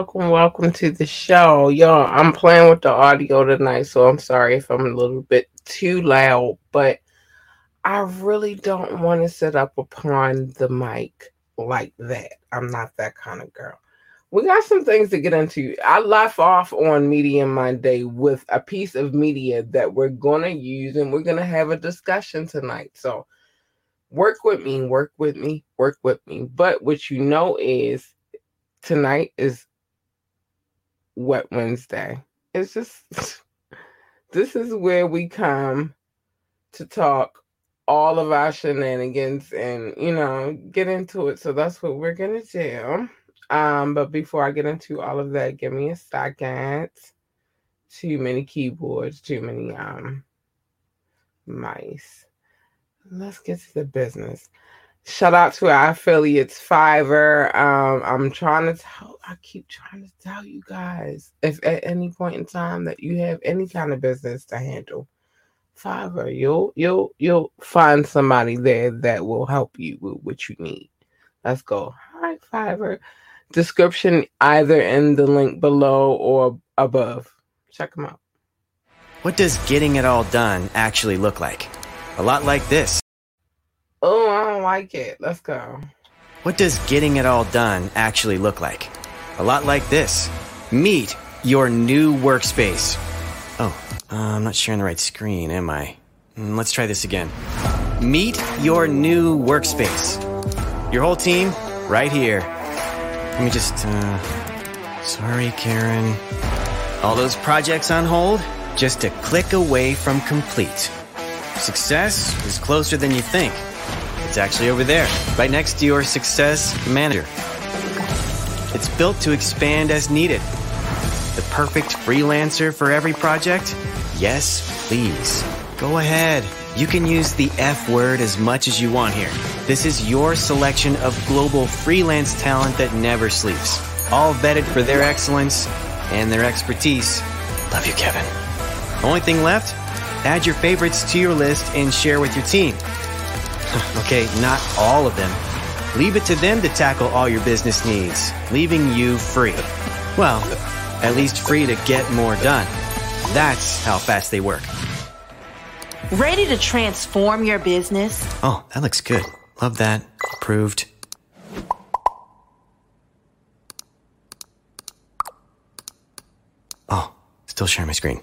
Welcome, welcome, to the show. Y'all, I'm playing with the audio tonight, so I'm sorry if I'm a little bit too loud, but I really don't want to sit up upon the mic like that. I'm not that kind of girl. We got some things to get into. I left off on Media Monday with a piece of media that we're going to use and we're going to have a discussion tonight. So work with me, work with me, work with me. But what you know is tonight is Wet Wednesday. It's just, this is where we come to talk all of our shenanigans and, you know, get into it. So that's what we're to do. Um, but before I get into all of that, give me a second. Too many keyboards, too many um mice. Let's get to the business. Shout out to our affiliates, Fiverr. Um, I'm trying to tell, I keep trying to tell you guys if at any point in time that you have any kind of business to handle, Fiverr, you'll you'll you'll find somebody there that will help you with what you need. Let's go. Right, Fiverr. Description either in the link below or above. Check them out. What does getting it all done actually look like? A lot like this. Oh, I don't like it. Let's go. What does getting it all done actually look like? A lot like this. Meet your new workspace. Oh, uh, I'm not sharing the right screen, am I? Mm, let's try this again. Meet your new workspace. Your whole team right here. Let me just, uh, sorry, Karen. All those projects on hold, just a click away from complete. Success is closer than you think. It's actually over there, right next to your success manager. It's built to expand as needed. The perfect freelancer for every project? Yes, please. Go ahead. You can use the F word as much as you want here. This is your selection of global freelance talent that never sleeps. All vetted for their excellence and their expertise. Love you, Kevin. Only thing left? Add your favorites to your list and share with your team. okay, not all of them. Leave it to them to tackle all your business needs, leaving you free. Well, at least free to get more done. That's how fast they work. Ready to transform your business? Oh, that looks good. Love that. Approved. Oh, still sharing my screen.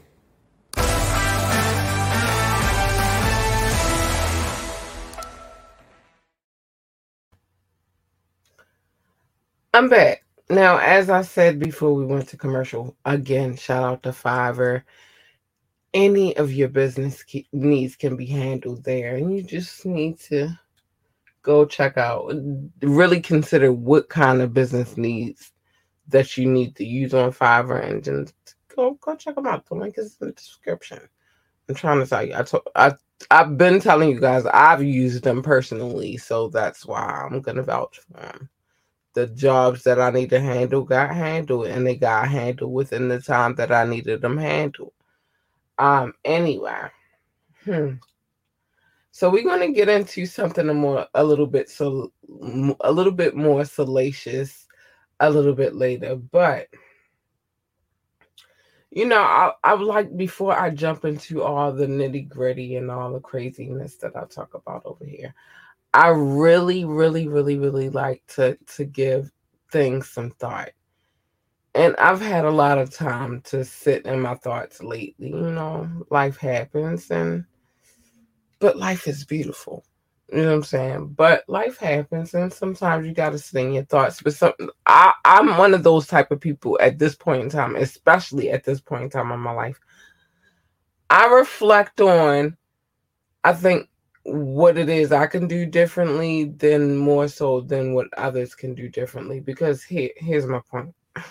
I'm back. Now, as I said before we went to commercial, again, shout out to Fiverr. Any of your business needs can be handled there, and you just need to go check out, really consider what kind of business needs that you need to use on Fiverr, and just go go check them out. The link is in the description. I'm trying to tell you, I told I I've been telling you guys I've used them personally, so that's why I'm gonna vouch for them the jobs that I need to handle got handled and they got handled within the time that I needed them handled. Um anyway. Hmm. So we're going to get into something a more a little bit so a little bit more salacious a little bit later, but you know, I, I would like before I jump into all the nitty gritty and all the craziness that I talk about over here, I really, really, really, really like to to give things some thought. And I've had a lot of time to sit in my thoughts lately. You know, life happens and but life is beautiful. You know what I'm saying? But life happens and sometimes you gotta sit in your thoughts. But some I, I'm one of those type of people at this point in time, especially at this point in time in my life. I reflect on I think what it is I can do differently than more so than what others can do differently. Because here, here's my point.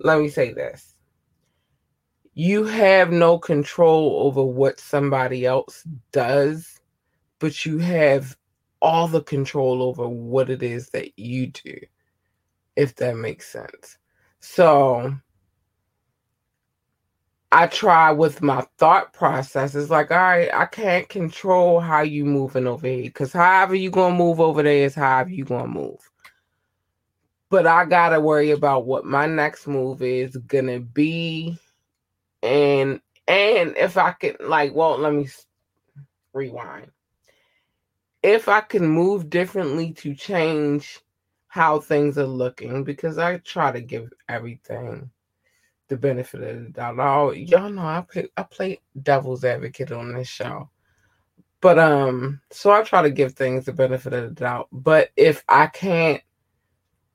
Let me say this. You have no control over what somebody else does, but you have all the control over what it is that you do, if that makes sense. So, I try with my thought process. It's like, all right, I can't control how you moving over here. Cause however you gonna move over there is however you gonna move. but I gotta worry about what my next move is gonna be, and and if I can like, well, let me rewind. If I can move differently to change how things are looking, because I try to give everything the benefit of the doubt. Oh, y'all know I play I play devil's advocate on this show. But um, so I try to give things the benefit of the doubt. But if I can't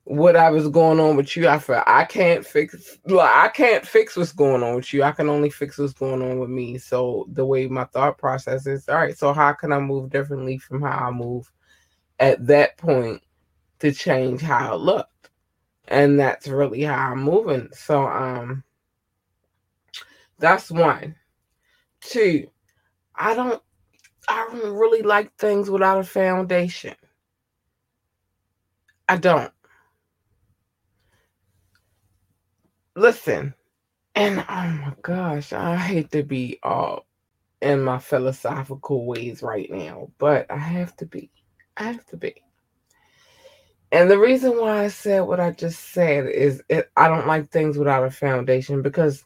what I was going on with you, I feel I can't fix like I can't fix what's going on with you. I can only fix what's going on with me. So the way my thought process is, all right, so how can I move differently from how I move at that point to change how it looked? And that's really how I'm moving. So um that's one. Two, I don't I don't really like things without a foundation. I don't. Listen, and oh my gosh, I hate to be all in my philosophical ways right now, but I have to be. I have to be. And the reason why I said what I just said is it, I don't like things without a foundation because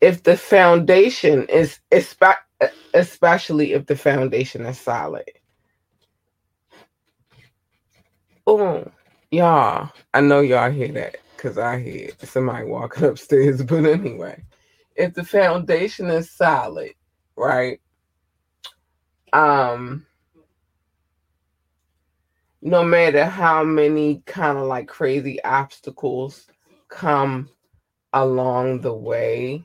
if the foundation is especially if the foundation is solid. Oh, y'all, I know y'all hear that because I hear somebody walking upstairs. But anyway, if the foundation is solid, right? Um, no matter how many kind of like crazy obstacles come along the way,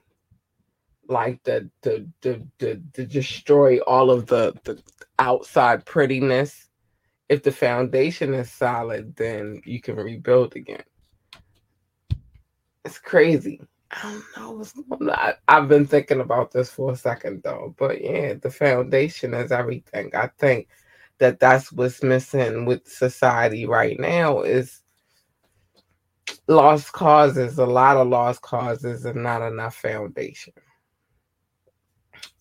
like the the the the, the destroy all of the the outside prettiness. If the foundation is solid, then you can rebuild again. It's crazy. I don't know what's going on. I've been thinking about this for a second though, but yeah, the foundation is everything. I think that that's what's missing with society right now is lost causes, a lot of lost causes, and not enough foundation.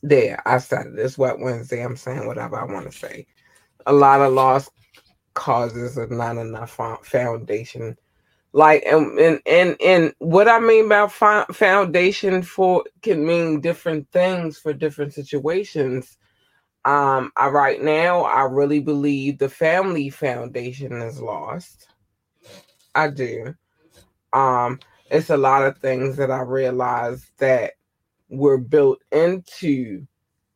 There, I said it. It's Wet Wednesday. I'm saying whatever I want to say. A lot of lost causes and not enough foundation. Like and and and, and what I mean by foundation for can mean different things for different situations um, I right now I really believe the family foundation is lost. I do. Um, it's a lot of things that I realized that were built into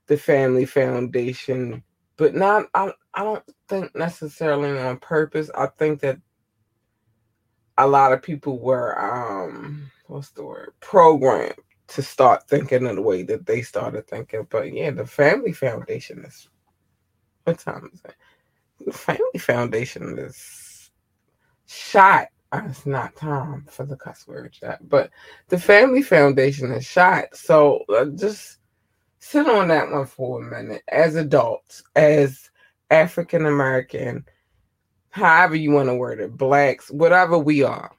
the family foundation, but not I, I don't think necessarily on purpose. I think that a lot of people were um what's the word programmed to start thinking in the way that they started thinking. But yeah, the family foundation is what time is it? The family foundation is shot. Uh, it's not time for the cuss word chat, but the family foundation is shot. So uh, just sit on that one for a minute. As adults, as African American, however you want to word it, blacks, whatever we are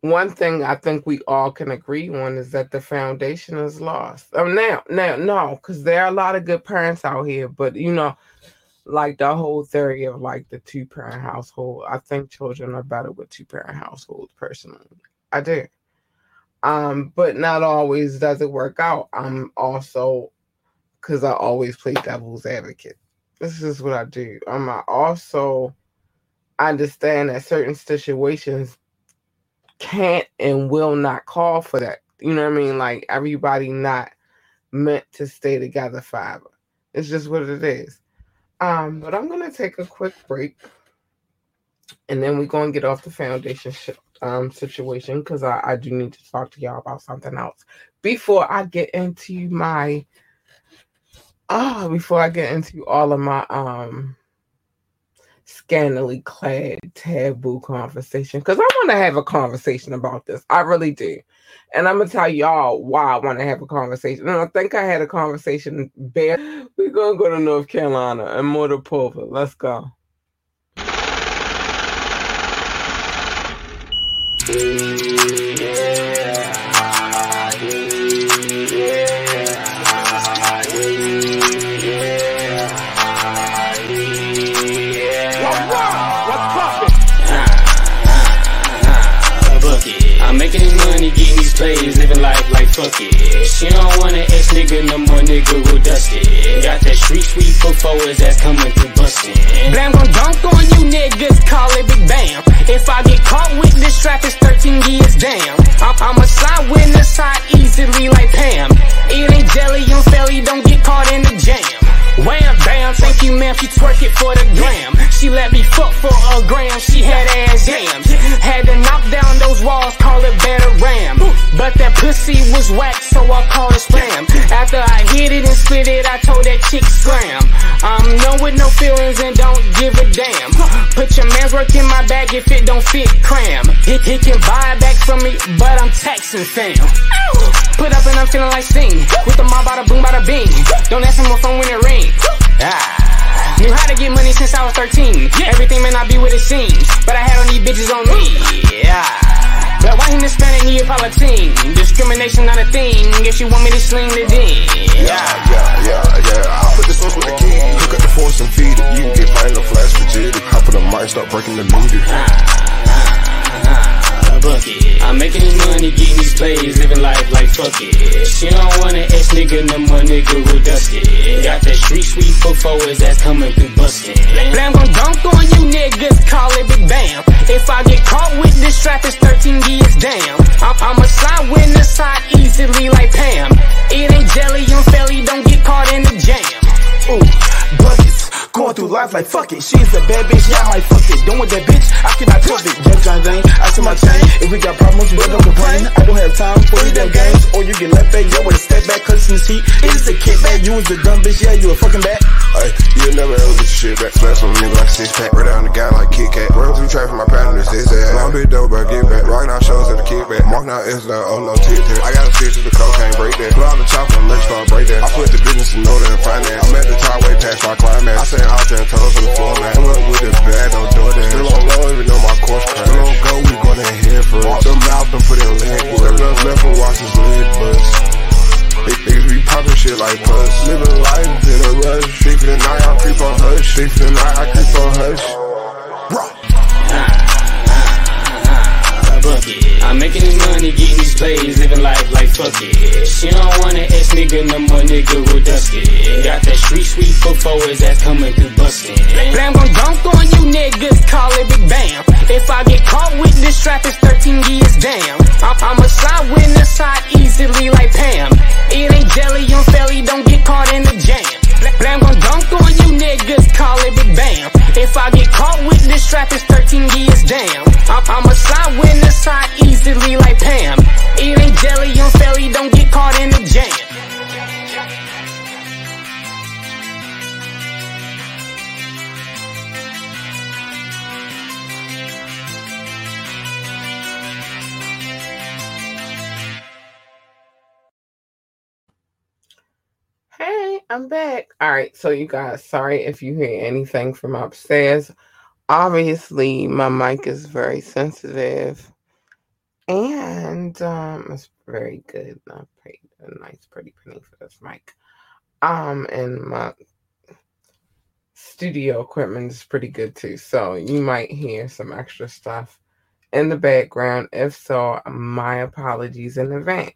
one thing I think we all can agree on is that the foundation is lost. Um, now, now, no, because there are a lot of good parents out here, but you know, like the whole theory of like the two parent household, I think children are better with two parent households. Personally, I do. Um, but not always does it work out. I'm also because I always play devil's advocate. This is what I do. Um, I also understand that certain situations can't and will not call for that. You know what I mean? Like everybody not meant to stay together forever. It's just what it is. Um, but I'm gonna take a quick break, and then we're gonna get off the foundation sh- um situation because I, I do need to talk to y'all about something else before I get into my ah before I get into all of my um scantily clad taboo conversation because I want to have a conversation about this. I really do. And I'm gonna tell y'all why I want to have a conversation. And I think I had a conversation. Bear, we're gonna go to North Carolina and Motapova. Let's go. Getting living life like fuck it. She don't want an ex nigga, no more nigga who dust it. Got that street sweep for forwards that's coming through bustin'. Blam gon' dunk on you niggas, call it Big Bam. If I get caught with this trap, it's 13 years damn. I'm, I'ma slide with the side easily like Pam. It ain't jelly felly, don't get caught in the jam. Wham, bam, thank you, ma'am. She twerk it for the gram. She let me fuck for a gram. She had ass if it don't fit, cram. He, he can buy it back from me, but I'm taxing fam. Put up and I'm feeling like sing. With the mob, bada boom, bada bing. Don't ask him what phone when it ring. Ah. Knew how to get money since I was 13. Everything may not be what it seems, but I had all these bitches on me. Hispanic Neapolitan? Discrimination not a thing. Guess you want me to sling the ding. Yeah, yeah, yeah, yeah. I put the sauce with the key. Look at the force and feed it. You can get pain, no flash frigidity. Hop on the mic, start breaking the meter. I'm making this money, getting these plays, living life like fuck it. She don't want an ex nigga, no more nigga who dust it. Got that street sweep for forwards that's coming through bustin'. Blam gon' dunk on you niggas, call it Big Bam. If I get caught with this trap, it's 13 years damn. I'm, I'ma slide with the side easily like Pam. It ain't jelly on felly, don't get caught in the jam. Ooh. Going through life like fuck it. She's a bad bitch, yeah, I might fuck it. Done with that bitch, I cannot trust it. Young John Zane, I see my chain. If we got problems, we don't complain. I don't have time for you damn games. Or you get left back, yo, with a step back, cause in this heat. It is a kickback, you was the dumb bitch, yeah, you a fucking bat. Ay, you'll never ever get your shit back. Flash on a nigga like six pack. Right down the guy like Kit Kat. Run through traffic, my pattern is this ass. Long bit dope, but get back. Rockin' out shows at the kickback. Marking out S down, oh no, tit tat. I got a stitch to the cocaine, break that. Pull out the chopper and let's start break that. I put the business in order and finance. I'm at the top way past my climax. I send out there and toes on the floor, man. Pull up with the bag, don't do that. Still on low, even though my course crash. Still on go, we in here first. Walk them mouth and put in leg. Step left, left and watch his lid bust. Niggas be poppin' shit like puss. Living life in a rush. Straight for the night, I creep on hush. Straight for the night, I creep on hush. bucket. I'm making this money, getting these plays, living life like fuck it. She don't wanna ex nigga, no more nigga who dust it. Got that street sweep for forwards that's coming through bustin'. Blam gon' dunk on you niggas, call it Big Bam. If I get caught with this trap, it's 13 years damn. I'm, I'ma slide the side easily like Pam. It ain't jelly on felly, don't get caught in the jam. Blam gon' dunk on you niggas, call it Big Bam. If I get caught with this trap, it's 13 years damn. I'm, I'ma slide with the side easily like Pam. Ain't jelly on felly, don't get caught in the jam. Hey, I'm back. All right, so you guys, sorry if you hear anything from upstairs. Obviously, my mic is very sensitive and um it's very good. I paid a nice pretty penny for this mic. Um and my studio equipment is pretty good too. So you might hear some extra stuff in the background. If so, my apologies in advance.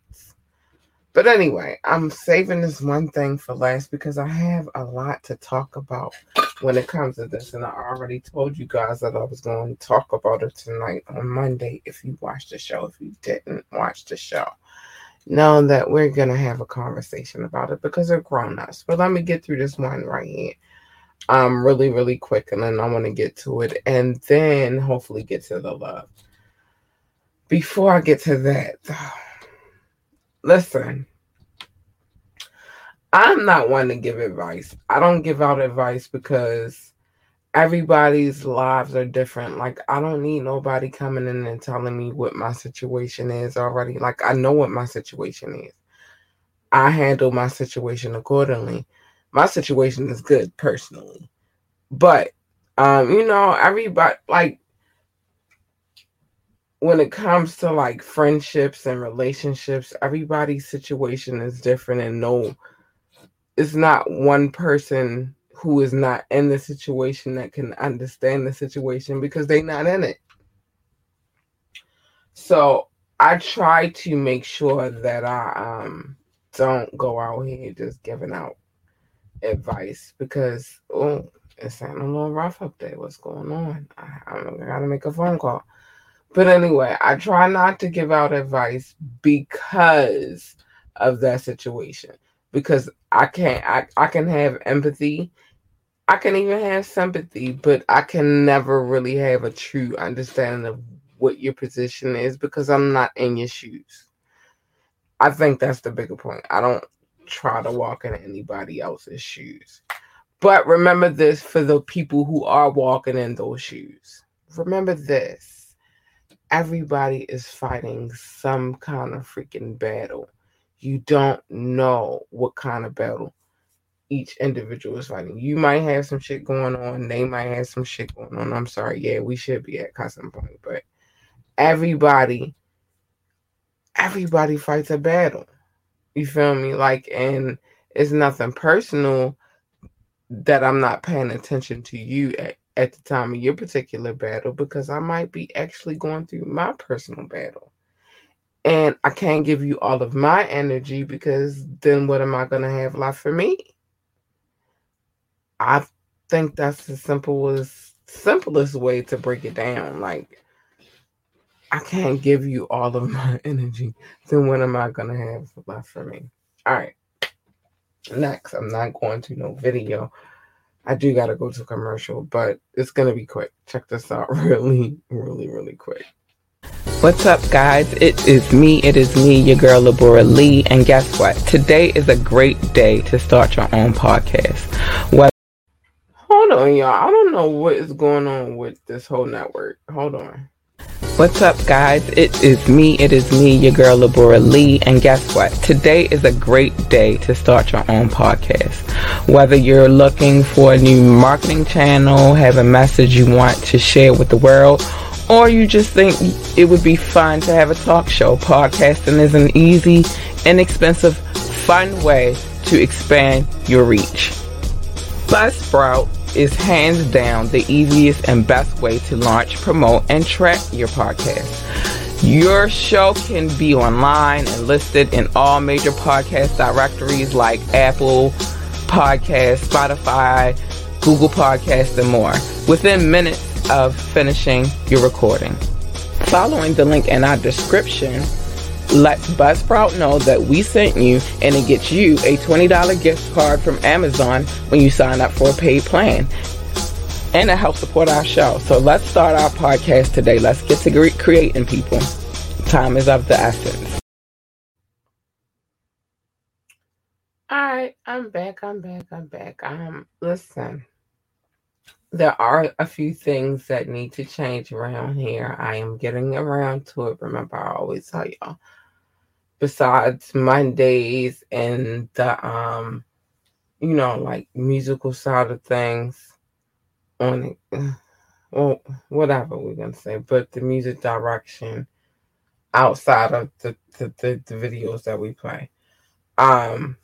But anyway, I'm saving this one thing for last because I have a lot to talk about when it comes to this. And I already told you guys that I was going to talk about it tonight on Monday if you watched the show. If you didn't watch the show, know that we're going to have a conversation about it because they're grown ups. But let me get through this one right here. Um, really, really quick, and then I want to get to it, and then hopefully get to the love. Before I get to that, listen, I'm not one to give advice. I don't give out advice because everybody's lives are different. Like, I don't need nobody coming in and telling me what my situation is already. Like, I know what my situation is. I handle my situation accordingly. My situation is good personally. But um, you know, everybody like when it comes to like friendships and relationships, everybody's situation is different and no it's not one person who is not in the situation that can understand the situation because they're not in it. So I try to make sure that I um don't go out here just giving out advice because oh it's sounding a little rough up there. What's going on? I, I gotta make a phone call. But anyway, I try not to give out advice because of that situation. Because I can't I, I can have empathy. I can even have sympathy, but I can never really have a true understanding of what your position is because I'm not in your shoes. I think that's the bigger point. I don't try to walk in anybody else's shoes. But remember this for the people who are walking in those shoes. Remember this everybody is fighting some kind of freaking battle. You don't know what kind of battle each individual is fighting. You might have some shit going on, they might have some shit going on. I'm sorry, yeah, we should be at Cousin Point, but everybody everybody fights a battle. You feel me? Like and it's nothing personal that I'm not paying attention to you at, at the time of your particular battle because I might be actually going through my personal battle. And I can't give you all of my energy because then what am I going to have left for me? I think that's the simplest simplest way to break it down. Like I can't give you all of my energy, then what am I gonna have left for me? All right. Next, I'm not going to no video. I do gotta go to commercial, but it's gonna be quick. Check this out really, really, really quick. What's up, guys? It is me. It is me, your girl, Labora Lee. And guess what? Today is a great day to start your own podcast. What? Hold on, y'all. I don't know what is going on with this whole network. Hold on. What's up, guys? It is me. It is me, your girl, Labora Lee. And guess what? Today is a great day to start your own podcast. Whether you're looking for a new marketing channel, have a message you want to share with the world, or you just think it would be fun to have a talk show, podcasting is an easy, inexpensive, fun way to expand your reach. Buzzsprout is hands down the easiest and best way to launch, promote, and track your podcast. Your show can be online and listed in all major podcast directories like Apple Podcast, Spotify, Google Podcast, and more within minutes of finishing your recording. Following the link in our description, let Buzzsprout know that we sent you and it gets you a $20 gift card from Amazon when you sign up for a paid plan. And it helps support our show. So let's start our podcast today. Let's get to creating people. Time is of the essence. All right, I'm back. I'm back. I'm back. Um, listen, there are a few things that need to change around here. I am getting around to it. Remember, I always tell y'all besides Mondays and the um you know like musical side of things on well whatever we're gonna say but the music direction outside of the the, the, the videos that we play. Um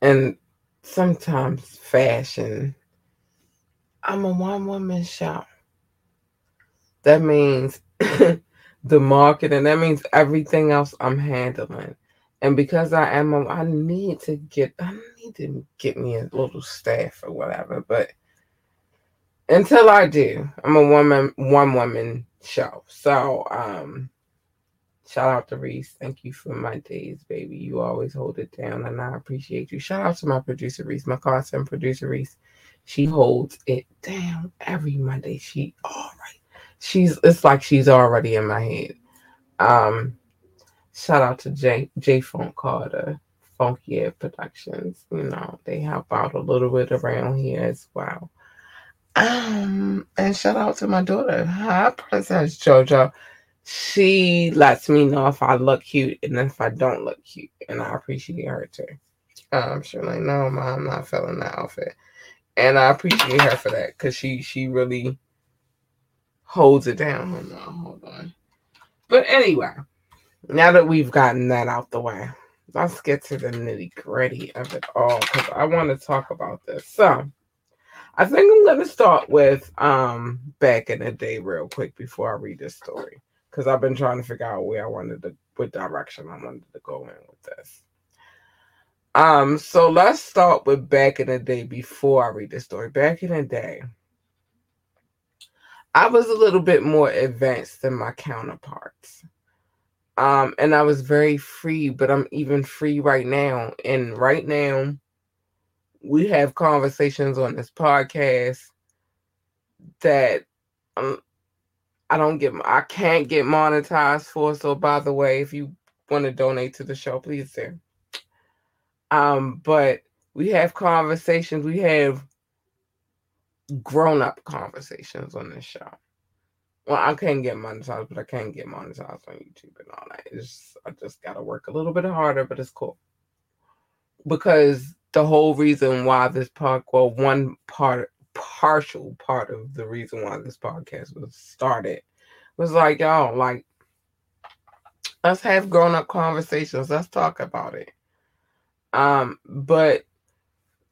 and sometimes fashion. I'm a one woman show that means the market, and that means everything else I'm handling. And because I am, I need to get, I need to get me a little staff or whatever. But until I do, I'm a woman, one woman show. So, um, shout out to Reese. Thank you for my days, baby. You always hold it down, and I appreciate you. Shout out to my producer Reese, my constant producer Reese. She holds it down every Monday. She all right she's it's like she's already in my head. Um, shout out to J J Funk Carter, Funky Air Productions. You know they help out a little bit around here as well. Um, and shout out to my daughter, hi Princess Jojo. She lets me know if I look cute and if I don't look cute, and I appreciate her too. Um, she's like, no, mom, I'm not feeling that outfit, and I appreciate her for that because she she really holds it down. Hold on, hold on. But anyway, now that we've gotten that out the way, let's get to the nitty gritty of it all because I want to talk about this. So, I think I'm going to start with um back in the day real quick before I read this story. because I've been trying to figure out where I wanted to, what direction I wanted to go in with this. Um, so let's start with back in the day before I read this story. Back in the day, I was a little bit more advanced than my counterparts. Um, and I was very free, but I'm even free right now. And right now, we have conversations on this podcast that um, I don't get, I can't get monetized for. So, by the way, if you want to donate to the show, please do. Um, but we have conversations, we have grown up conversations on this show. Well, I can't get monetized, but I can get monetized on YouTube and all that. It's I just gotta work a little bit harder, but it's cool. Because the whole reason why this pod well, one part partial part of the reason why this podcast was started was like, y'all, like let's have grown up conversations. Let's talk about it. Um, but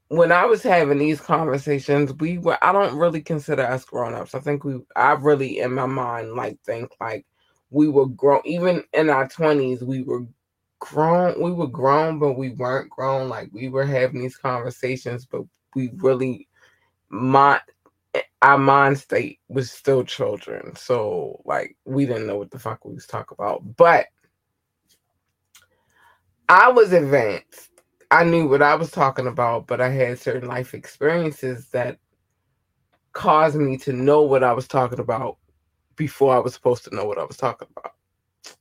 when I was having these conversations, we were I don't really consider us grown ups. I think we I really in my mind like think like we were grown even in our twenties, we were grown, we were grown, but we weren't grown. Like we were having these conversations, but we really my eh, our mind state was still children. So like we didn't know what the fuck we was talking about. But I was advanced I knew what I was talking about, but I had certain life experiences that caused me to know what I was talking about before I was supposed to know what I was talking about.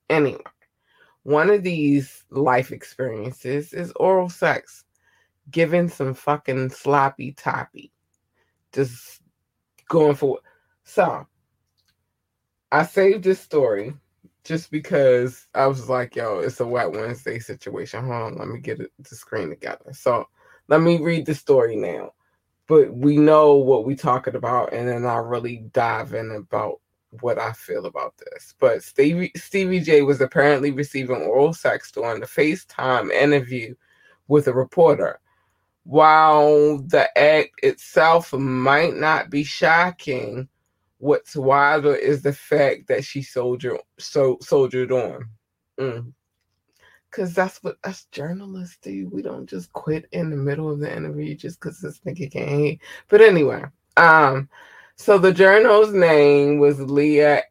Anyway, one of these life experiences is oral sex, giving some fucking sloppy toppy, just going for. So, I saved this story just because I was like, yo, it's a wet Wednesday situation. Hold on, let me get the screen together. So let me read the story now. But we know what we're talking about, and then I'll really dive in about what I feel about this. But Stevie Stevie J was apparently receiving oral sex during the FaceTime interview with a reporter. While the act itself might not be shocking, What's wilder is the fact that she soldier so soldiered on. Mm. Cause that's what us journalists do. We don't just quit in the middle of the interview just because this nigga can't hear. But anyway, um, so the journal's name was Leah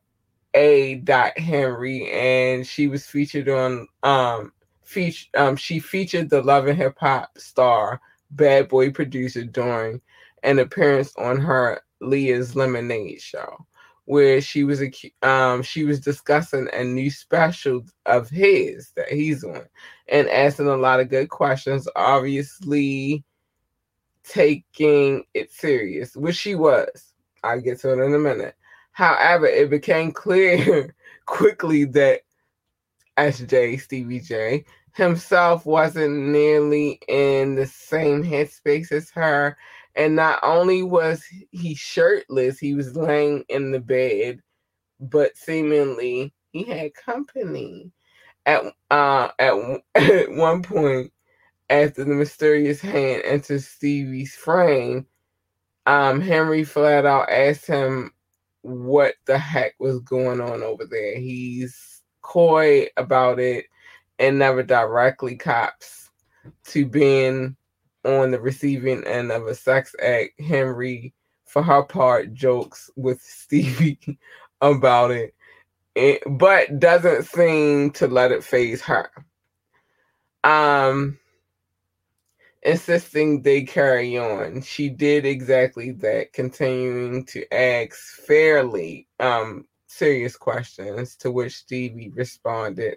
A. Dot Henry, and she was featured on um feature um she featured the Love and Hip Hop star Bad Boy producer during an appearance on her Leah's Lemonade show, where she was um she was discussing a new special of his that he's on and asking a lot of good questions. Obviously, taking it serious, which she was. I'll get to it in a minute. However, it became clear quickly that SJ Stevie J himself wasn't nearly in the same headspace as her and not only was he shirtless, he was laying in the bed, but seemingly he had company. At uh at, at one point, after the mysterious hand entered Stevie's frame, um Henry flat out asked him what the heck was going on over there. He's coy about it and never directly cops to being on the receiving end of a sex act, Henry, for her part, jokes with Stevie about it, but doesn't seem to let it phase her. Um, insisting they carry on. She did exactly that, continuing to ask fairly um serious questions to which Stevie responded,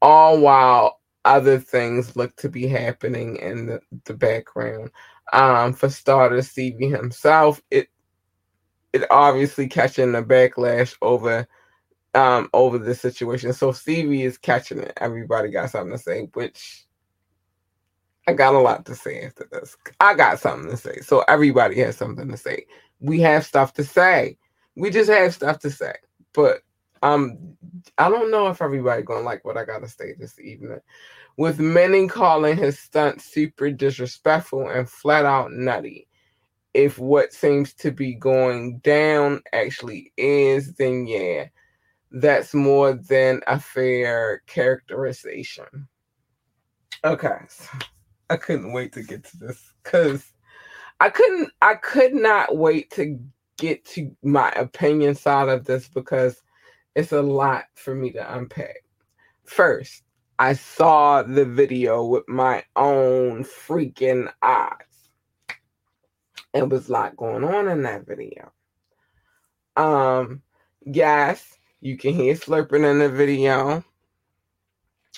all while other things look to be happening in the, the background. Um, for starters, Stevie himself, it it obviously catching the backlash over um over the situation. So Stevie is catching it. Everybody got something to say, which I got a lot to say after this. I got something to say. So everybody has something to say. We have stuff to say. We just have stuff to say. But um, I don't know if everybody gonna like what I gotta say this evening. With many calling his stunt super disrespectful and flat out nutty. If what seems to be going down actually is, then yeah. that's more than a fair characterization. Okay. So I couldn't wait to get to this because I couldn't I could not wait to get to my opinion side of this because it's a lot for me to unpack. First, I saw the video with my own freaking eyes. It was a lot going on in that video. Um, yes, you can hear slurping in the video.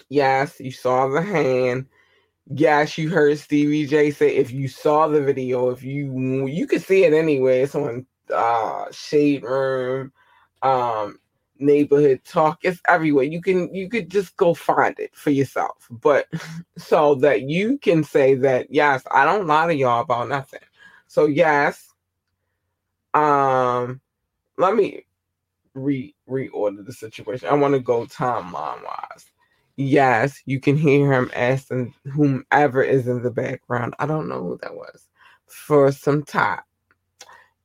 Yes, you saw the hand. Yes, you heard Stevie J say if you saw the video, if you you could see it anyway. It's on uh Shade Room, um, neighborhood talk. It's everywhere. You can you could just go find it for yourself. But so that you can say that yes, I don't lie to y'all about nothing. So yes, um, let me re reorder the situation. I want to go timeline wise. Yes, you can hear him asking whomever is in the background. I don't know who that was for some time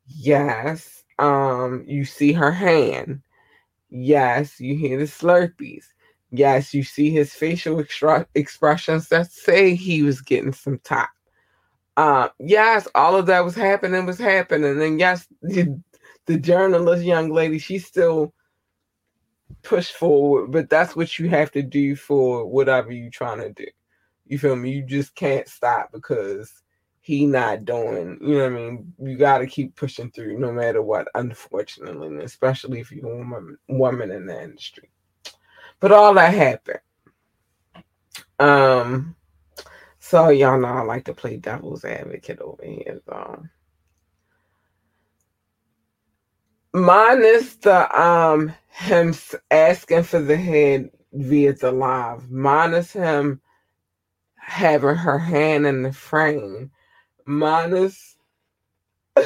Yes, um, you see her hand. Yes, you hear the slurpees. Yes, you see his facial extra- expressions that say he was getting some top. Uh, yes, all of that was happening, was happening. And yes, the, the journalist young lady, she still pushed forward, but that's what you have to do for whatever you're trying to do. You feel me? You just can't stop because he not doing, you know what I mean? You got to keep pushing through no matter what, unfortunately, especially if you're a woman, woman in the industry. But all that happened. Um, so y'all know I like to play devil's advocate over here. Minus the um him asking for the head via the live, minus him having her hand in the frame minus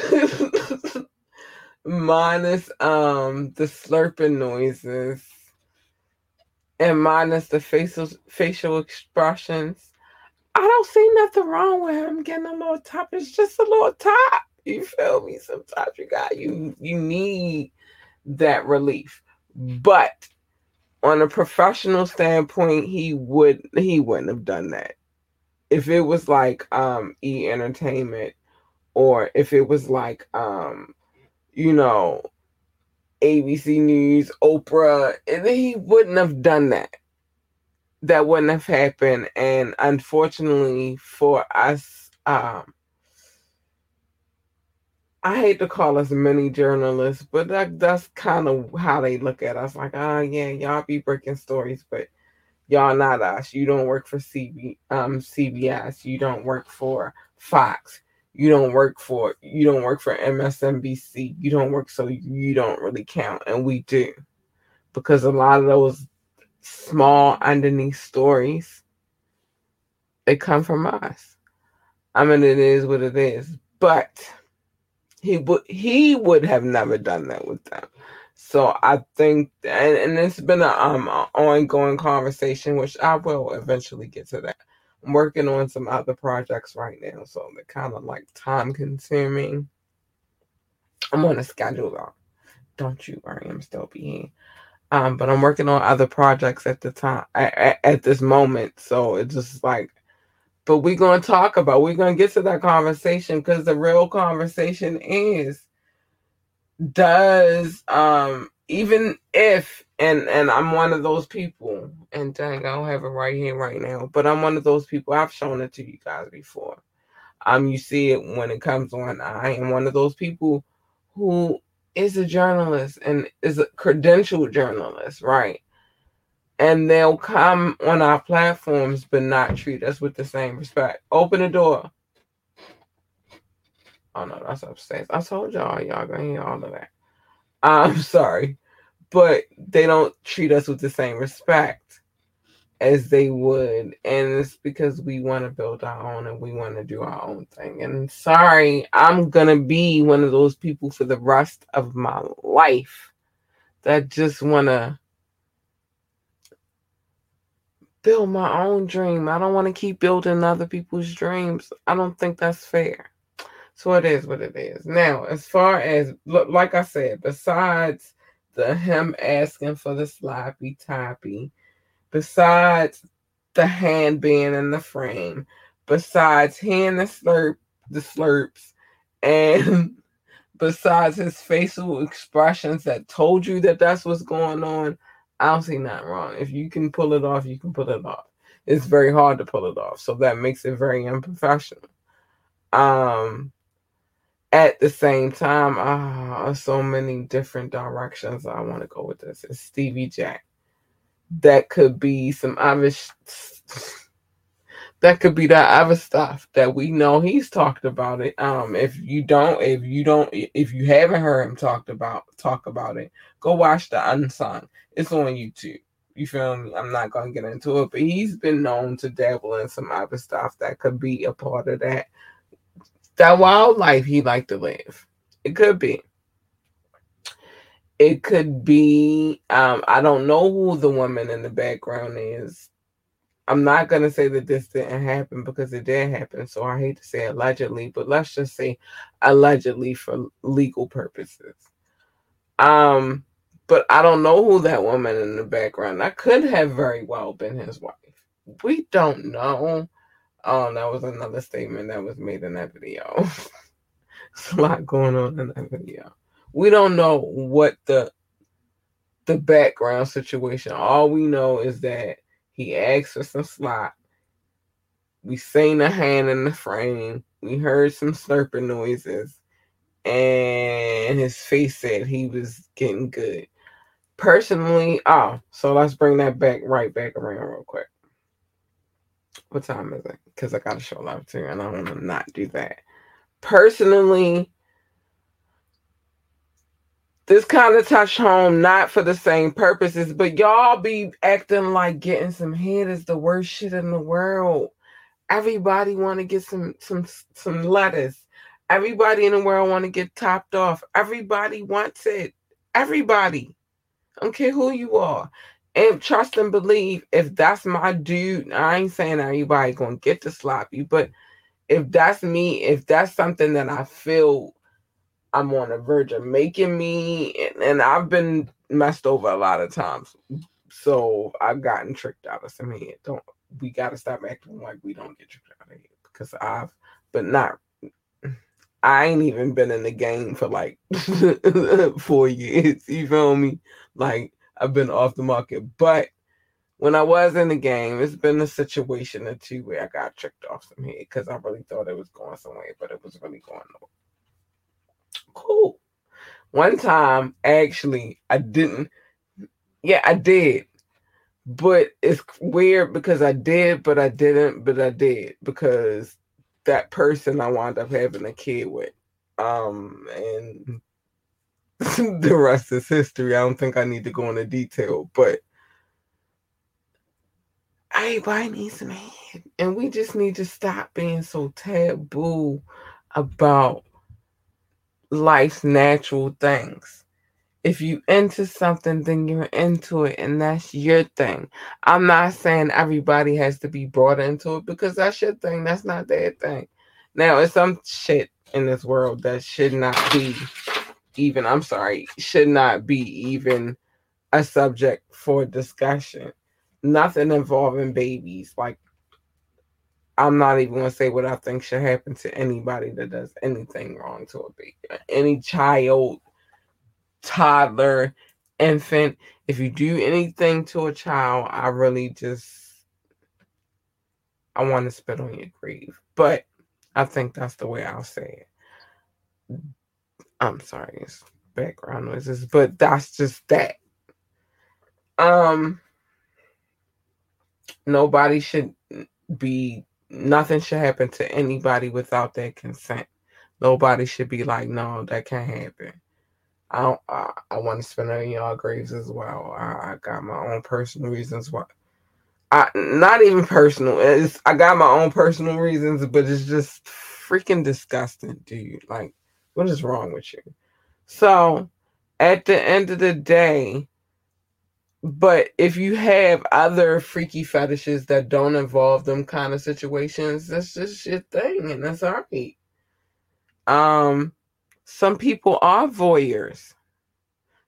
minus um the slurping noises and minus the facial facial expressions. I don't see nothing wrong with him getting a little top. It's just a little top. You feel me? Sometimes you got you you need that relief. But on a professional standpoint, he would he wouldn't have done that if it was like um E Entertainment or if it was like um you know ABC News, Oprah, and he wouldn't have done that. That wouldn't have happened. And unfortunately for us, um, I hate to call us many journalists, but that, that's kind of how they look at us. Like, oh yeah, y'all be breaking stories, but y'all not us. You don't work for CB, um, CBS. You don't work for Fox. You don't work for you don't work for MSNBC. You don't work so you don't really count, and we do, because a lot of those small underneath stories they come from us. I mean, it is what it is, but he would he would have never done that with them. So I think, and, and it's been an um, ongoing conversation, which I will eventually get to that. I'm working on some other projects right now, so they're kind of like time consuming. I'm on a schedule though. Don't you worry, I'm still being. Um, but I'm working on other projects at the time at, at this moment, so it's just like. But we're gonna talk about. We're gonna get to that conversation because the real conversation is does um even if and and I'm one of those people and dang I don't have it right here right now but I'm one of those people I've shown it to you guys before. Um you see it when it comes on I am one of those people who is a journalist and is a credentialed journalist right? And they'll come on our platforms but not treat us with the same respect. Open the door Oh no, that's upstairs. I told y'all, y'all gonna hear all of that. I'm sorry, but they don't treat us with the same respect as they would, and it's because we want to build our own and we want to do our own thing. And sorry, I'm gonna be one of those people for the rest of my life that just wanna build my own dream. I don't want to keep building other people's dreams. I don't think that's fair. So it is what it is. Now, as far as like I said, besides the him asking for the sloppy toppy, besides the hand being in the frame, besides hearing the slurp, the slurps, and besides his facial expressions that told you that that's what's going on, I don't see nothing wrong. If you can pull it off, you can pull it off. It's very hard to pull it off, so that makes it very unprofessional. Um, at the same time, ah, so many different directions I want to go with this. It's Stevie Jack. That could be some other. that could be that other stuff that we know he's talked about it. Um, if you don't, if you don't, if you haven't heard him talked about talk about it, go watch the unsung. It's on YouTube. You feel me? I'm not gonna get into it, but he's been known to dabble in some other stuff that could be a part of that that wildlife he liked to live. It could be. It could be. Um, I don't know who the woman in the background is. I'm not gonna say that this didn't happen because it did happen. So I hate to say allegedly, but let's just say allegedly for legal purposes. Um, but I don't know who that woman in the background. That could have very well been his wife. We don't know. Oh, that was another statement that was made in that video. There's a lot going on in that video. We don't know what the the background situation. All we know is that he asked for some slot. We seen a hand in the frame. We heard some slurping noises. And his face said he was getting good. Personally, oh, so let's bring that back right back around real quick. What time is it? Because I got to show love too, and I want to not do that. Personally, this kind of touched home not for the same purposes, but y'all be acting like getting some head is the worst shit in the world. Everybody want to get some some some lettuce. Everybody in the world want to get topped off. Everybody wants it. Everybody. I don't care who you are and trust and believe if that's my dude i ain't saying everybody gonna get to sloppy but if that's me if that's something that i feel i'm on the verge of making me and, and i've been messed over a lot of times so i've gotten tricked out of some head don't we gotta stop acting like we don't get tricked out of head because i've but not I ain't even been in the game for like four years. You feel me? Like I've been off the market. But when I was in the game, it's been a situation or two where I got tricked off some here because I really thought it was going somewhere, but it was really going nowhere. Cool. One time, actually, I didn't. Yeah, I did. But it's weird because I did, but I didn't, but I did because that person I wound up having a kid with. Um, and the rest is history. I don't think I need to go into detail, but everybody needs some head. And we just need to stop being so taboo about life's natural things. If you into something, then you're into it, and that's your thing. I'm not saying everybody has to be brought into it because that's your thing. That's not their thing. Now, it's some shit in this world that should not be even, I'm sorry, should not be even a subject for discussion. Nothing involving babies. Like, I'm not even going to say what I think should happen to anybody that does anything wrong to a baby. Any child, toddler, infant. If you do anything to a child, I really just, I want to spit on your grave. But I think that's the way I'll say it I'm sorry, it's background noises, but that's just that. Um, nobody should be, nothing should happen to anybody without their consent. Nobody should be like, no, that can't happen. I don't, I, I want to spend on y'all graves as well. I, I got my own personal reasons why. I not even personal. It's I got my own personal reasons, but it's just freaking disgusting, dude. Like what is wrong with you? So, at the end of the day, but if you have other freaky fetishes that don't involve them kind of situations, that's just your thing, and that's all right. Um, some people are voyeurs.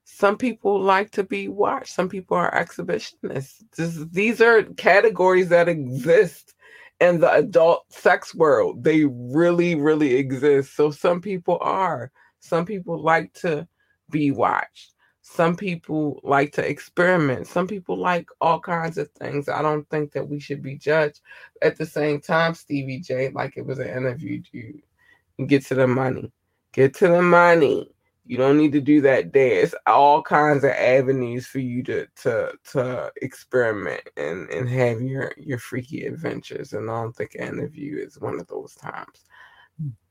Some people like to be watched. Some people are exhibitionists. This, these are categories that exist in the adult sex world. They really, really exist. So some people are. Some people like to be watched. Some people like to experiment. Some people like all kinds of things. I don't think that we should be judged. At the same time, Stevie J, like it was an interview, you get to the money. Get to the money. You don't need to do that dance. All kinds of avenues for you to to to experiment and and have your your freaky adventures. And I don't think an interview is one of those times.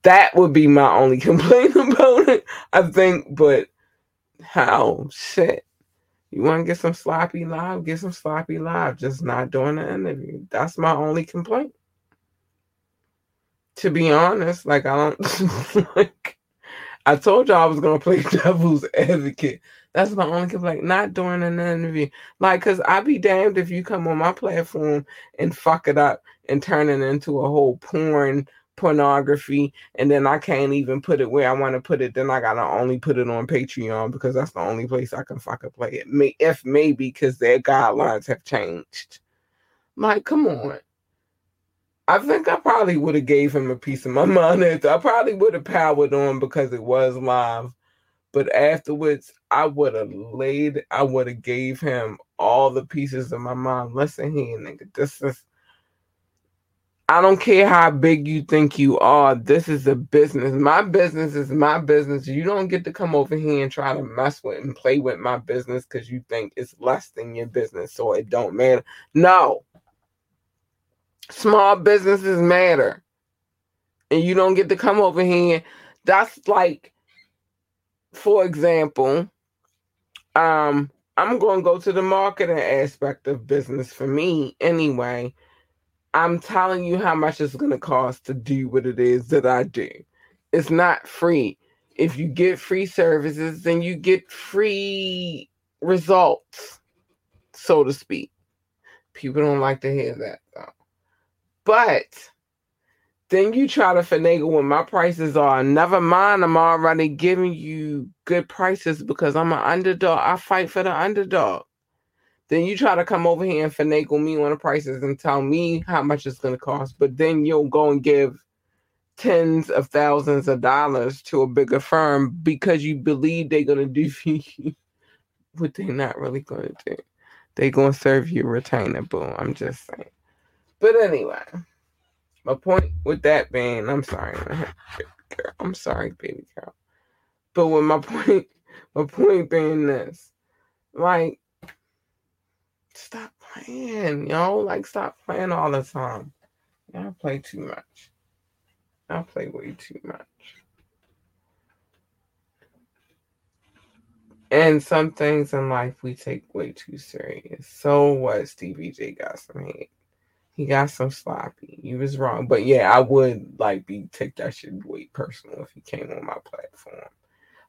That would be my only complaint about it. I think, but how shit. You want to get some sloppy live? Get some sloppy live. Just not doing the interview. That's my only complaint. To be honest, like I don't like I told y'all I was gonna play devil's advocate. That's my only complaint. Not during an interview, like, cause I'd be damned if you come on my platform and fuck it up and turn it into a whole porn pornography, and then I can't even put it where I want to put it. Then I gotta only put it on Patreon because that's the only place I can fucking play it. May if maybe because their guidelines have changed. Like, come on. I think I probably would have gave him a piece of my mind. I probably would have powered on because it was live. But afterwards, I would have laid, I would have gave him all the pieces of my mind. Listen here, nigga, this is I don't care how big you think you are. This is a business. My business is my business. You don't get to come over here and try to mess with and play with my business because you think it's less than your business, so it don't matter. No, small businesses matter. And you don't get to come over here. That's like, for example, um, I'm going to go to the marketing aspect of business for me anyway. I'm telling you how much it's going to cost to do what it is that I do. It's not free. If you get free services, then you get free results, so to speak. People don't like to hear that though. But then you try to finagle when my prices are. Never mind, I'm already giving you good prices because I'm an underdog. I fight for the underdog. Then you try to come over here and finagle me on the prices and tell me how much it's going to cost. But then you'll go and give tens of thousands of dollars to a bigger firm because you believe they're going to do for you what they're not really going to do. They're going to serve you retainer, boom. I'm just saying. But anyway, my point with that being, I'm sorry, girl. I'm sorry, baby girl. But with my point, my point being this, like, stop playing, yo. Like, stop playing all the time. Y'all play too much. I play way too much. And some things in life we take way too serious. So what? Stevie J got some hate. He got so sloppy. He was wrong. But yeah, I would like be take that shit way personal if he came on my platform.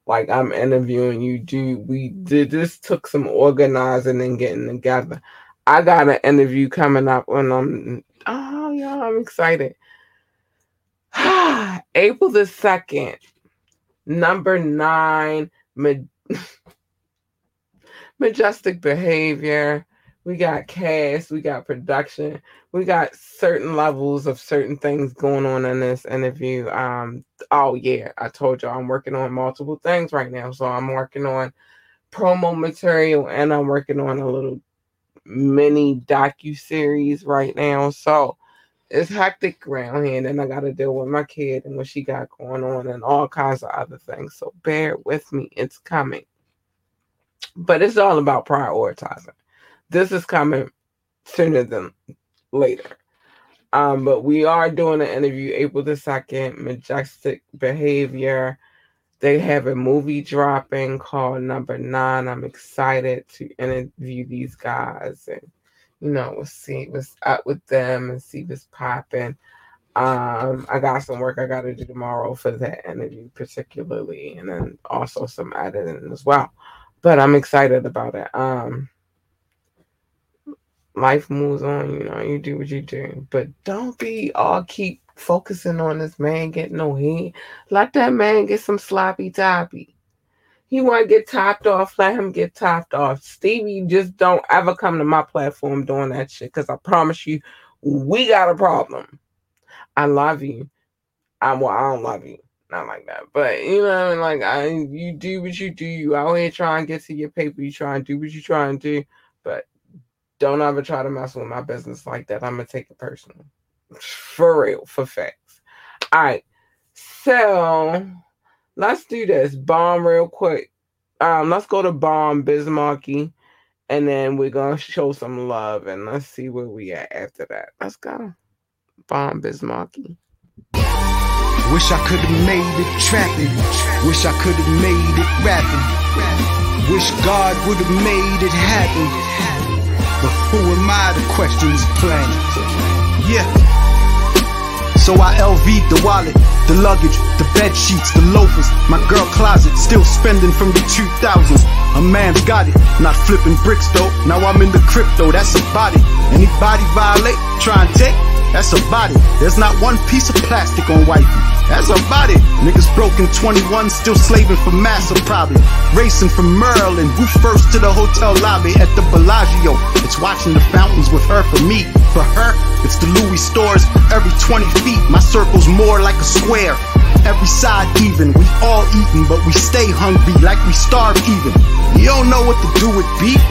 Like I'm interviewing you, dude. We did this took some organizing and getting together. I got an interview coming up when I'm oh yeah, I'm excited. April the second, number nine, majestic behavior we got cast, we got production, we got certain levels of certain things going on in this interview. Um, oh yeah, I told you I'm working on multiple things right now. So I'm working on promo material and I'm working on a little mini docu series right now. So it's hectic around here, and I got to deal with my kid and what she got going on and all kinds of other things. So bear with me, it's coming. But it's all about prioritizing this is coming sooner than later. Um, but we are doing an interview April the 2nd, Majestic Behavior. They have a movie dropping called Number Nine. I'm excited to interview these guys and, you know, we'll see what's up with them and see what's popping. Um, I got some work I got to do tomorrow for that interview, particularly, and then also some editing as well. But I'm excited about it. Um, life moves on, you know, you do what you do. But don't be all keep focusing on this man getting no head. Let that man get some sloppy toppy. He want to get topped off. Let him get topped off. Stevie, just don't ever come to my platform doing that shit. Cause I promise you, we got a problem. I love you. I well, I don't love you. Not like that. But you know, I mean? like I you do what you do. You out here trying to get to your paper, you try and do what you try and do. Don't ever try to mess with my business like that. I'm gonna take it personal. For real, for facts. All right. So let's do this. Bomb real quick. Um, let's go to Bomb Bismarcky, and then we're gonna show some love and let's see where we at after that. Let's go. Bomb Bismarcky. Wish I could have made it trapping. Wish I could have made it rapping. Wish God would have made it happen. But who am I to question this planet? Yeah. So I LV'd the wallet, the luggage, the bed sheets, the loafers, my girl closet, still spending from the 2000s. A man's got it, not flipping bricks though. Now I'm in the crypto, that's about it. Anybody violate, try and take, that's about it. There's not one piece of plastic on wifey. That's about it. Niggas broken 21, still slaving for massa probably. Racing from Maryland, who first to the hotel lobby at the Bellagio. It's watching the fountains with her for me. For her, it's the Louis stores every 20 feet. My circle's more like a square. Every side even, we all eating, but we stay hungry like we starve even. You don't know what to do with beef?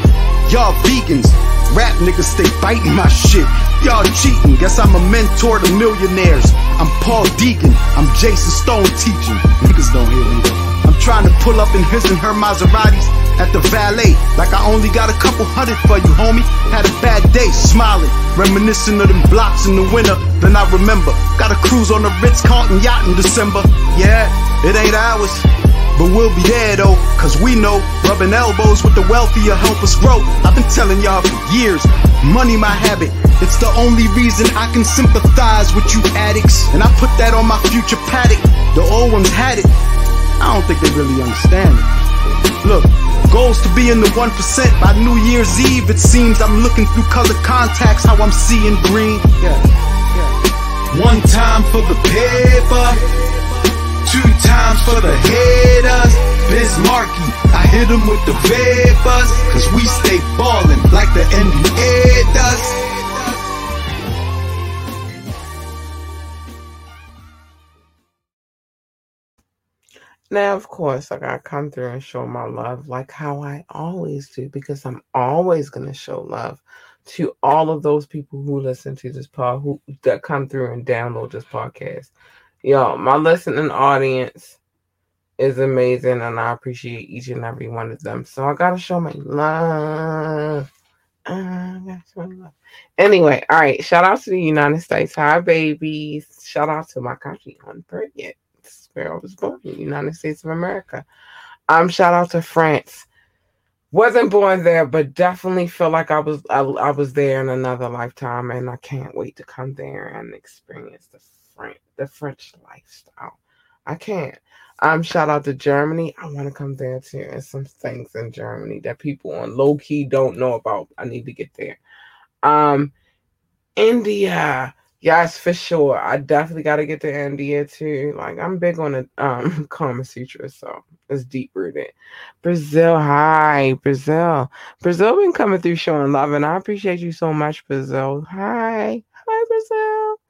Y'all vegans. Rap niggas stay biting my shit. Y'all cheating. Guess I'm a mentor to millionaires. I'm Paul Deegan. I'm Jason Stone teaching. Niggas don't hear me. I'm trying to pull up in his and her Maseratis at the valet. Like I only got a couple hundred for you, homie. Had a bad day, smiling, reminiscing of them blocks in the winter. Then I remember, got a cruise on the Ritz Carlton yacht in December. Yeah, it ain't ours. But we'll be there though, cause we know rubbing elbows with the wealthier help us grow. I've been telling y'all for years, money my habit. It's the only reason I can sympathize with you addicts. And I put that on my future paddock. The old ones had it. I don't think they really understand it. Look, goals to be in the 1% by New Year's Eve. It seems I'm looking through color contacts, how I'm seeing green. Yeah. One time for the paper. Two times for the haters. Bismarcky, I hit them with the vapors. Cause we stay ballin' like the NBA does. Now, of course, I gotta come through and show my love like how I always do, because I'm always gonna show love to all of those people who listen to this pod, who that come through and download this podcast. Yo, my listening audience is amazing, and I appreciate each and every one of them. So I gotta show my love. Show my love. Anyway, all right. Shout out to the United States. Hi, babies. Shout out to my country, Unpregnant where I was born, United States of America. Um, shout out to France. Wasn't born there, but definitely feel like I was I, I was there in another lifetime, and I can't wait to come there and experience the French the French lifestyle. I can't. Um, shout out to Germany. I want to come there too, and some things in Germany that people on low key don't know about. I need to get there. Um, India. Yes, for sure. I definitely got to get to India too. Like I'm big on the um Kama Sutra, so it's deep rooted. Brazil, hi Brazil. Brazil been coming through showing love, and I appreciate you so much, Brazil. Hi, hi Brazil.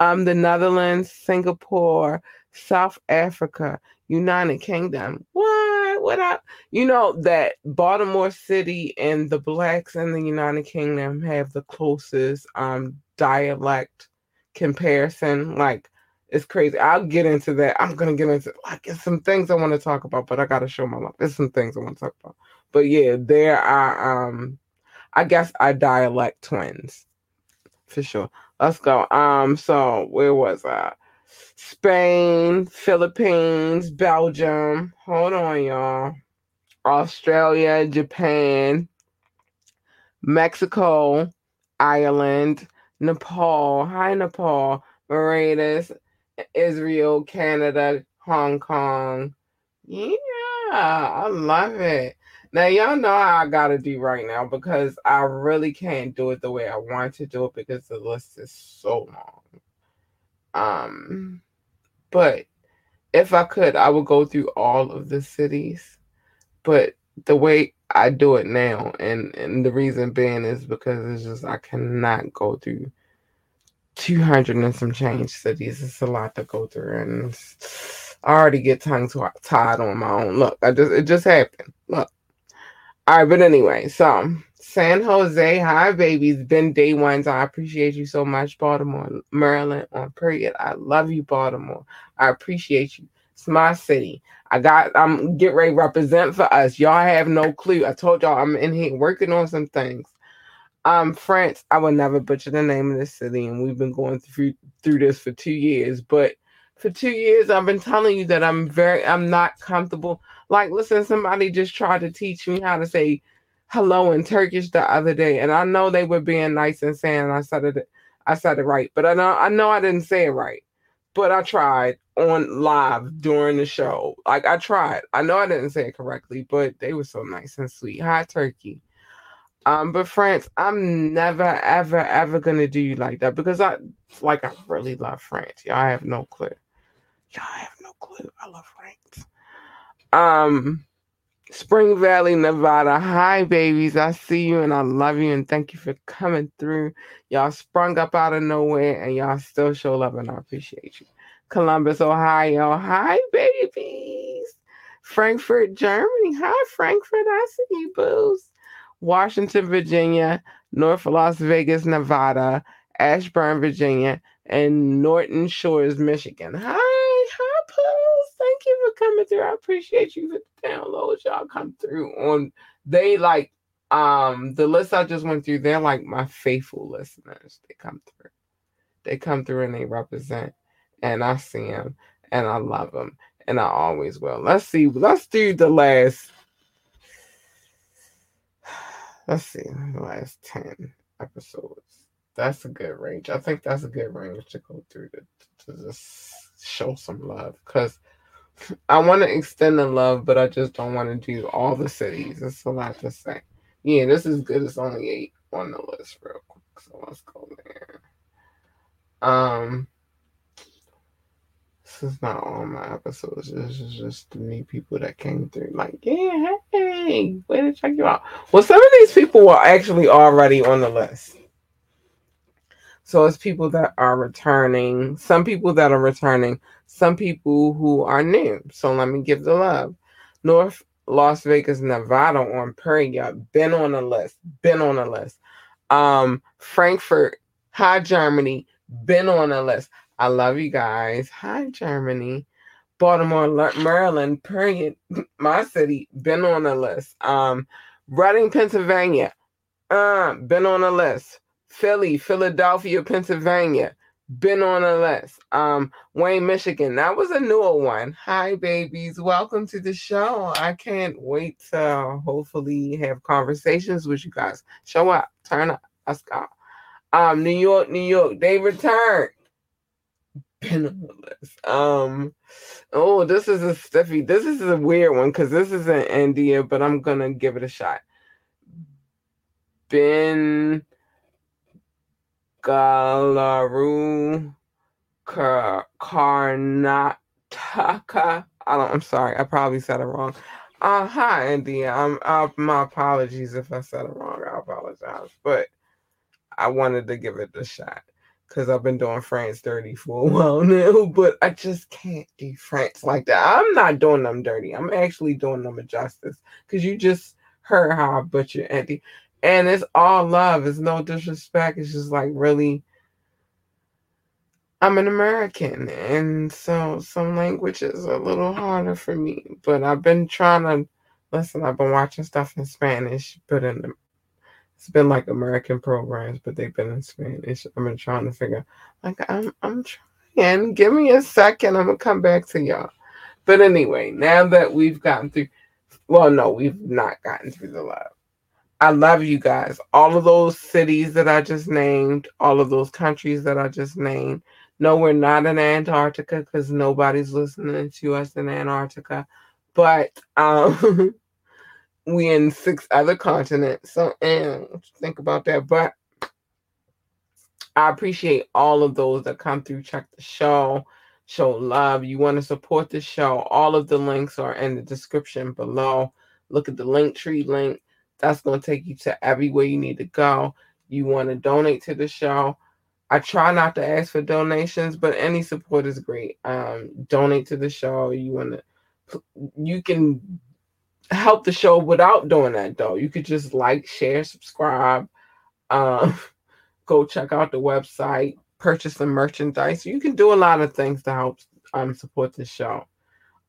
Um, the Netherlands, Singapore, South Africa, United Kingdom. What? What up? You know that Baltimore City and the blacks in the United Kingdom have the closest um dialect comparison. Like it's crazy. I'll get into that. I'm gonna get into like it's some things I want to talk about, but I gotta show my love. There's some things I want to talk about. But yeah, there are um I guess I dialect twins. For sure. Let's go. Um, so where was I? Spain, Philippines, Belgium. Hold on, y'all. Australia, Japan, Mexico, Ireland, Nepal. Hi, Nepal. Mauritius, Israel, Canada, Hong Kong. Yeah, I love it. Now, y'all know how I got to do right now because I really can't do it the way I want to do it because the list is so long. Um, but if I could, I would go through all of the cities. but the way I do it now, and and the reason being is because it's just I cannot go through two hundred and some change cities. It's a lot to go through, and I already get tongue tied on my own. Look, I just it just happened. Look, all right, but anyway, so San Jose, hi babies, been day ones. I appreciate you so much, Baltimore, Maryland on period. I love you, Baltimore. I appreciate you. It's my city. I got I'm get ready represent for us. Y'all have no clue. I told y'all I'm in here working on some things. Um, France, I will never butcher the name of the city, and we've been going through through this for two years. But for two years, I've been telling you that I'm very I'm not comfortable. Like, listen, somebody just tried to teach me how to say hello in Turkish the other day, and I know they were being nice and saying I said it I said it right, but I know I know I didn't say it right. But I tried on live during the show. Like I tried. I know I didn't say it correctly, but they were so nice and sweet. Hi, Turkey. Um, but France, I'm never, ever, ever gonna do you like that because I like I really love France. Y'all have no clue. Y'all have no clue. I love France. Um Spring Valley, Nevada. Hi, babies. I see you and I love you and thank you for coming through. Y'all sprung up out of nowhere and y'all still show love and I appreciate you. Columbus, Ohio. Hi, babies. Frankfurt, Germany. Hi, Frankfurt. I see you, booze. Washington, Virginia. North Las Vegas, Nevada. Ashburn, Virginia. And Norton Shores, Michigan. Hi, hi, Pools. Thank you for coming through. I appreciate you for the downloads. Y'all come through on they like um the list I just went through, they're like my faithful listeners. They come through. They come through and they represent and I see them and I love them. and I always will. Let's see. Let's do the last. Let's see the last ten episodes. That's a good range. I think that's a good range to go through to, to just show some love because I want to extend the love, but I just don't want to do all the cities. It's a lot to say. Yeah, this is good. It's only eight on the list, real quick. So let's go there. Um, this is not all my episodes. This is just to meet people that came through. Like, yeah, hey, way to check you out. Well, some of these people were actually already on the list. So it's people that are returning, some people that are returning, some people who are new. So let me give the love. North Las Vegas, Nevada on Period. Been on the list. Been on the list. Um, Frankfurt, Hi Germany, been on the list. I love you guys. Hi, Germany. Baltimore, Maryland, period. My city, been on the list. Um, Reading, Pennsylvania, uh, been on the list. Philly, Philadelphia, Pennsylvania, been on the list. Um, Wayne, Michigan, that was a newer one. Hi, babies. Welcome to the show. I can't wait to hopefully have conversations with you guys. Show up, turn up. Let's go. Um, New York, New York, they returned been on the list. Um, oh, this is a Steffi. This is a weird one because this is in India, but I'm gonna give it a shot. Galaru Karnataka. I don't. I'm sorry. I probably said it wrong. Uh, hi, India. Um, uh, my apologies if I said it wrong. I apologize, but I wanted to give it a shot because I've been doing France dirty for a while now, but I just can't do France like that. I'm not doing them dirty. I'm actually doing them a justice because you just heard how I butchered Auntie. And it's all love. It's no disrespect. It's just like really, I'm an American. And so some languages are a little harder for me. But I've been trying to listen, I've been watching stuff in Spanish, but in the it's been like American programs, but they've been in Spanish. I've been trying to figure. Like I'm, I'm trying. Give me a second. I'm gonna come back to y'all. But anyway, now that we've gotten through, well, no, we've not gotten through the love. I love you guys. All of those cities that I just named, all of those countries that I just named. No, we're not in Antarctica because nobody's listening to us in Antarctica. But um, we in six other continents. So and think about that. But I appreciate all of those that come through, check the show, show love. You want to support the show. All of the links are in the description below. look at the link tree link. That's going to take you to everywhere you need to go. You want to donate to the show. I try not to ask for donations, but any support is great. Um, donate to the show. You want to, you can help the show without doing that though. You could just like, share, subscribe, um, go check out the website, purchase some merchandise. You can do a lot of things to help um, support the show.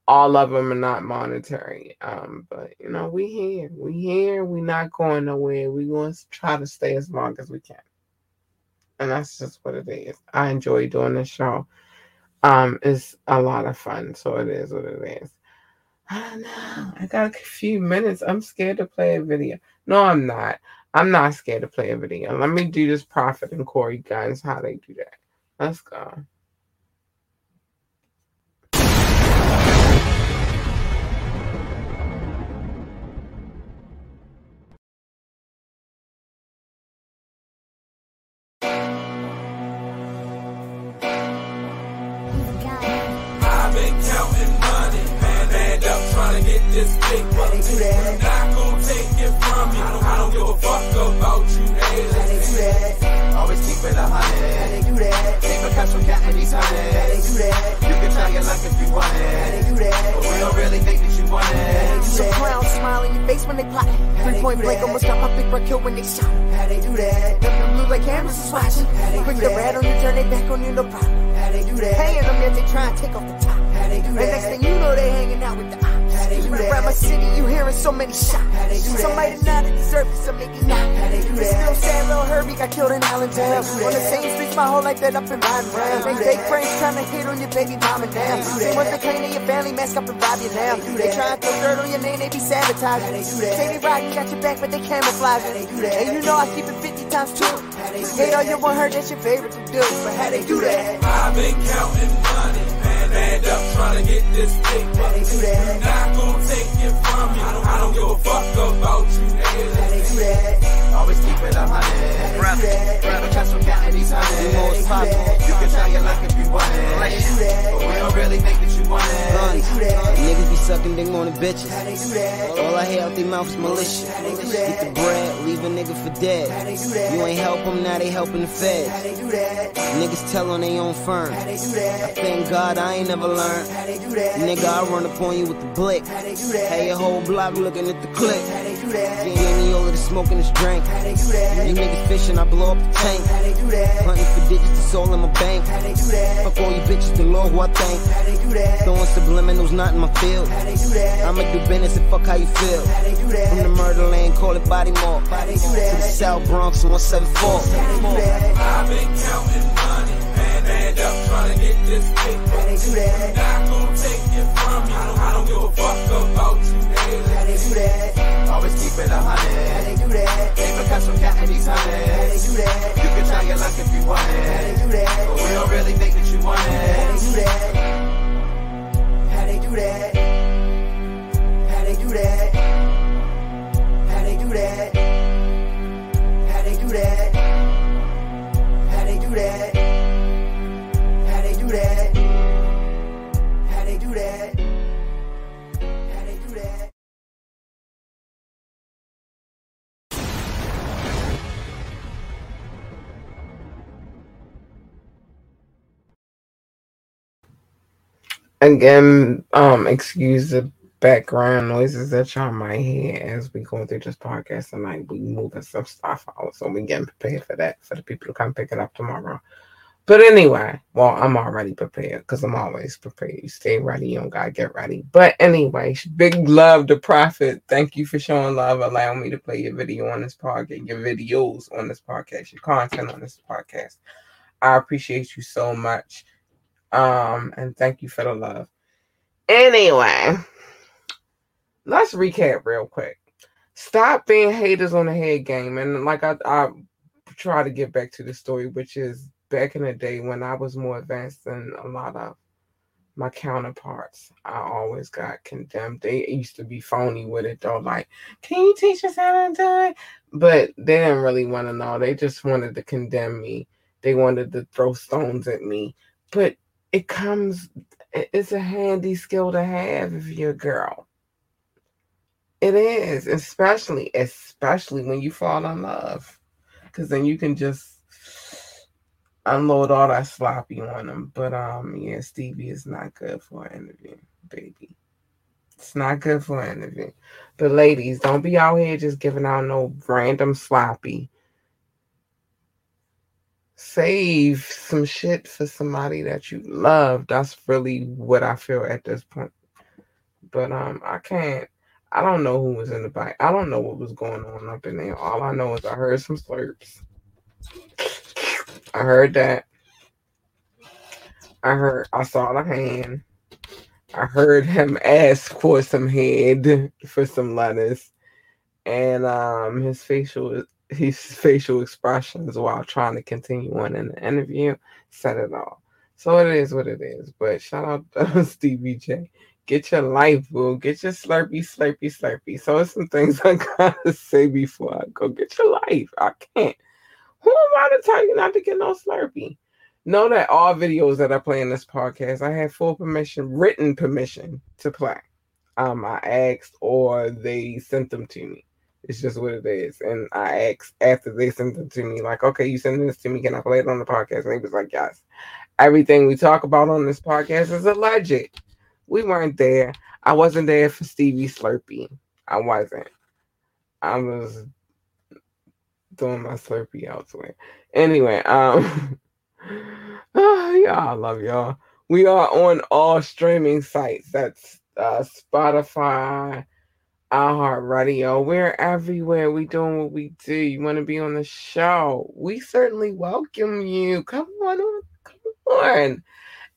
All of them are not monetary, um, but you know we here, we here, we not going nowhere. We going to try to stay as long as we can, and that's just what it is. I enjoy doing this show. Um, it's a lot of fun, so it is what it is. I don't know. I got a few minutes. I'm scared to play a video. No, I'm not. I'm not scared to play a video. Let me do this Prophet and Corey Gunz, how they do that. Let's go. This big money. Not gonna take it from you. I don't I don't give a fuck about you haters. Always keep it a hundred. Keep a cash from counting these hundreds. You can try your luck if you want it. But we don't really think that you want it. Some clowns smile in your face when they plot. Three point blank almost got my big bro killed when they shot. How they do that? Them them look like cameras is watching. Quick the rat on you, turn it back on you, no problem. How they do that? Paying them yet they try and take off the top. How they do that? And next thing you know they hanging out with the ops. How they do that? Around my city you hearing so many shots. How they do that? Some might have not deserved it, some maybe not. How they do that? Still sad little Herbie got killed in Allentown. On the same streets my whole life that up and riding round. Make fake friends trying to hit on your baby mama now. They want the clean of your family, mask up and rob you now. They try and throw dirt on your name, they be sabotaging. Say they riding, got your back, but they camouflaging. And you know I keep it 50 times two. Hate all you want her, that's your favorite to do. But how they do that? I've been counting money, man, and up trying to get this big money. Not gonna take it from you. I don't give a fuck about you haters. Always keep it a hundred. Grab a cash from counting these hundreds. You can try your luck if you want it. But we don't really think that you want it. Niggas be sucking dick on the bitches. All I hear out their mouth is malicious. Get the bread, leave a nigga for dead. You ain't help them, now they helping the feds. Niggas tell on their own firm. I thank God I ain't never learned. Nigga, I run up on you with the blick. Hey, your whole block looking at the clip. Gave me all of the smoke and this drink. You niggas fishing, I blow up the tank. Hunting for digits, it's all in my bank. Fuck all you bitches, the Lord who I thank. Throwing subliminals, not in my field. I'ma do business and fuck how you feel. From the murder lane, call it body mark. To the South Bronx, 174. I've been counting money, up trying to get this big money. Not gonna take it from you. Again, um, excuse the background noises that y'all might hear as we go through this podcast tonight. We moving some stuff out, so we getting prepared for that for the people to come pick it up tomorrow. But anyway, well, I'm already prepared because I'm always prepared. You stay ready, you don't gotta get ready. But anyway, big love to Prophet. Thank you for showing love, allowing me to play your video on this podcast, your videos on this podcast, your content on this podcast. I appreciate you so much. Um, and thank you for the love. Anyway, let's recap real quick. Stop being haters on the head game. And like I, I try to get back to the story, which is back in the day when I was more advanced than a lot of my counterparts. I always got condemned. They used to be phony with it though, like, can you teach us how to do it? But they didn't really want to know. They just wanted to condemn me. They wanted to throw stones at me. But it comes, it's a handy skill to have if you're a girl. It is, especially, especially when you fall in love. Because then you can just unload all that sloppy on them. But um, yeah, Stevie is not good for an interview, baby. It's not good for an interview. But ladies, don't be out here just giving out no random sloppy. Save some shit for somebody that you love. That's really what I feel at this point. But um, I can't. I don't know who was in the back. I don't know what was going on up in there. All I know is I heard some slurps. I heard that. I heard. I saw the hand. I heard him ask for some head for some lettuce, and um, his facial his facial expressions while trying to continue on in the interview said it all. So it is what it is. But shout out to Stevie J. Get your life, boo. Get your slurpy, slurpy, slurpy. So some things I gotta say before I go. Get your life. I can't. Who am I to tell you not to get no slurpy? Know that all videos that I play in this podcast, I have full permission, written permission to play. Um, I asked or they sent them to me. It's just what it is. And I asked after they sent them to me, like, okay, you sent this to me, can I play it on the podcast? And he was like, yes. Everything we talk about on this podcast is alleged. We weren't there. I wasn't there for Stevie Slurpee. I wasn't. I was doing my Slurpee elsewhere. Anyway, um oh, yeah, I love y'all. We are on all streaming sites. That's uh, Spotify, iHeartRadio. We're everywhere. We doing what we do. You want to be on the show? We certainly welcome you. Come on, come on.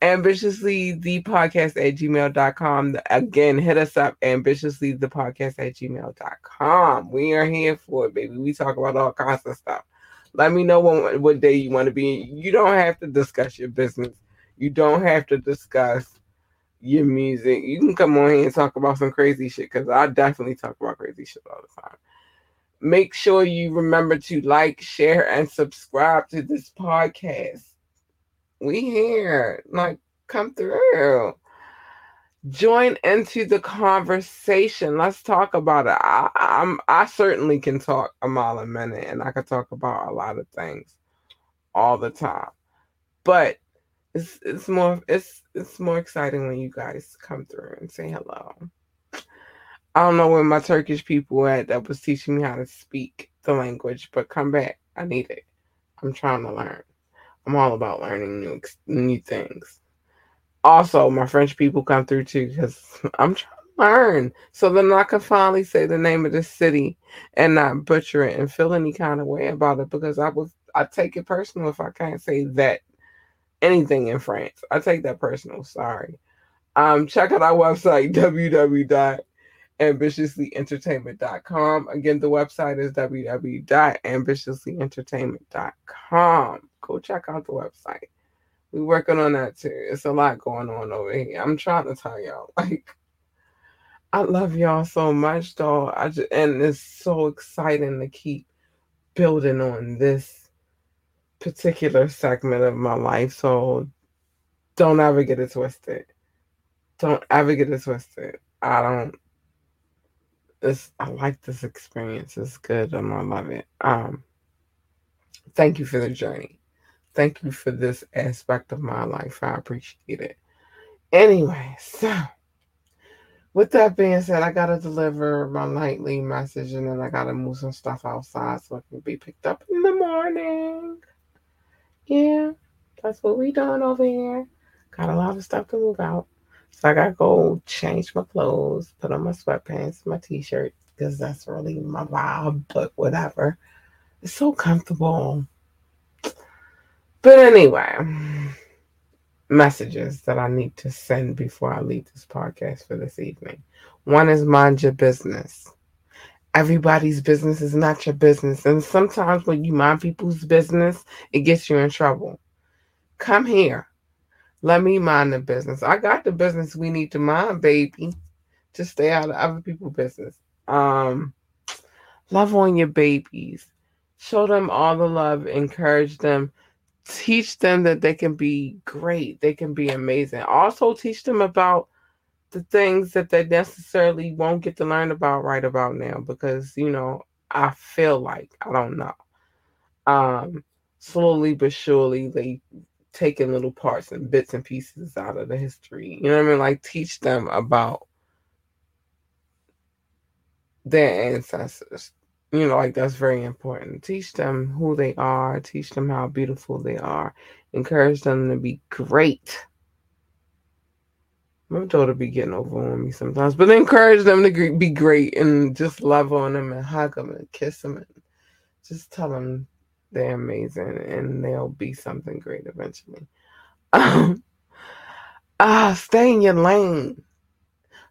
Ambitiously the podcast at gmail.com. Again, hit us up ambitiously the podcast at gmail.com. We are here for it, baby. We talk about all kinds of stuff. Let me know what, what day you want to be. You don't have to discuss your business. You don't have to discuss your music. You can come on here and talk about some crazy shit because I definitely talk about crazy shit all the time. Make sure you remember to like, share, and subscribe to this podcast. We here. Like, come through join into the conversation. Let's talk about it. I, I'm I certainly can talk a mile a minute, and I can talk about a lot of things all the time. But it's it's more it's it's more exciting when you guys come through and say hello. I don't know where my Turkish people at that was teaching me how to speak the language, but come back. I need it. I'm trying to learn. I'm all about learning new new things also my French people come through too because I'm trying to learn. So then I can finally say the name of the city and not butcher it and feel any kind of way about it because I was I take it personal if I can't say that anything in France. I take that personal. Sorry. Um, check out our website www.ambitiouslyentertainment.com. Again, the website is www.ambitiouslyentertainment.com. Go check out the website We're working on that too. It's a lot going on over here. I'm trying to tell y'all, like, I love y'all so much, though. I just and it's so exciting to keep building on this particular segment of my life. So don't ever get it twisted. Don't ever get it twisted. I don't. This I like this experience. It's good and I love it. Um, thank you for the journey. Thank you for this aspect of my life. I appreciate it. Anyway, so with that being said, I gotta deliver my nightly message and then I gotta move some stuff outside so it can be picked up in the morning. Yeah, that's what we doing over here. Got a lot of stuff to move out. So I gotta go change my clothes, put on my sweatpants, my t-shirt, because that's really my vibe, but whatever. It's so comfortable. But anyway, messages that I need to send before I leave this podcast for this evening. One is mind your business. Everybody's business is not your business. And sometimes when you mind people's business, it gets you in trouble. Come here. Let me mind the business. I got the business we need to mind, baby. Just stay out of other people's business. Um, love on your babies. Show them all the love. Encourage them teach them that they can be great, they can be amazing. Also, teach them about the things that they necessarily won't get to learn about right about now because you know I feel like I don't know. Um, slowly but surely they taking little parts and bits and pieces out of the history. You know what I mean? Like teach them about their ancestors. You know, like that's very important. Teach them who they are, teach them how beautiful they are, encourage them to be great. My daughter be getting over on me sometimes, but encourage them to be great and just love on them and hug them and kiss them and just tell them they're amazing and they'll be something great eventually. Um, ah, stay in your lane.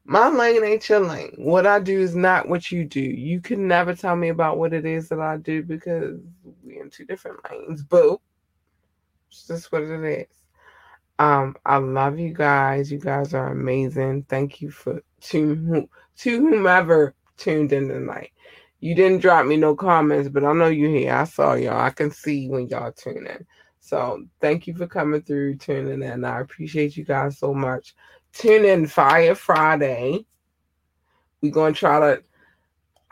My lane ain't your lane. What I do is not what you do. You can never tell me about what it is that I do because we're in two different lanes. Boo. It's just what it is. Um, I love you guys. You guys are amazing. Thank you for to, to whomever tuned in tonight. You didn't drop me no comments, but I know you here. I saw y'all. I can see when y'all tune in. So thank you for coming through, tuning in. I appreciate you guys so much. Tune in Fire Friday. We're gonna try to.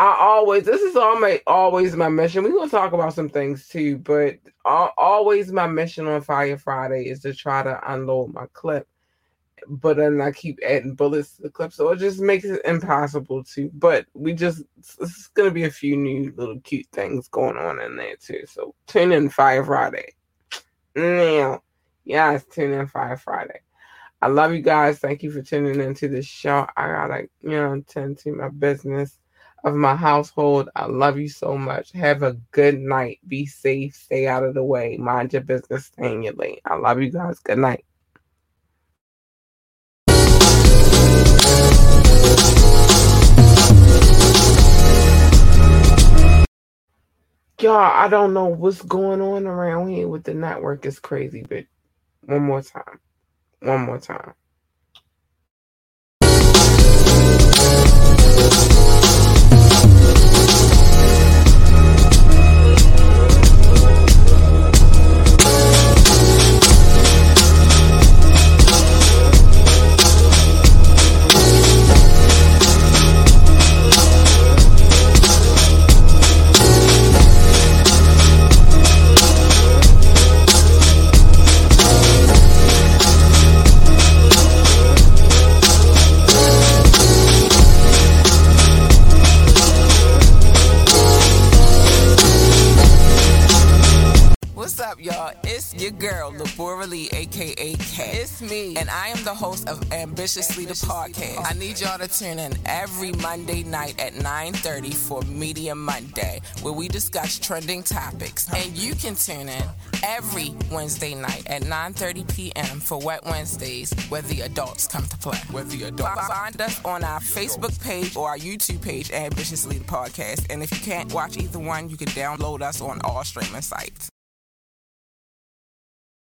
I always this is all my always my mission. We're gonna talk about some things too, but always my mission on Fire Friday is to try to unload my clip. But then I keep adding bullets to the clip, so it just makes it impossible to. But we just it's gonna be a few new little cute things going on in there too. So tune in Fire Friday. Now, yes, tune in Fire Friday. I love you guys. Thank you for tuning into the show. I gotta, you know, tend to my business of my household. I love you so much. Have a good night. Be safe. Stay out of the way. Mind your business. Stay in your lane. I love you guys. Good night. Y'all, I don't know what's going on around here with the network. It's crazy, but one more time one more time. Of Ambitiously the Podcast. I need y'all to tune in every Monday night at 9.30 for Media Monday, where we discuss trending topics. And you can tune in every Wednesday night at 9.30 p.m. for Wet Wednesdays, where the adults come to play. Where the adults Find us on our Facebook page or our YouTube page, Ambitiously the Podcast. And if you can't watch either one, you can download us on all streaming sites.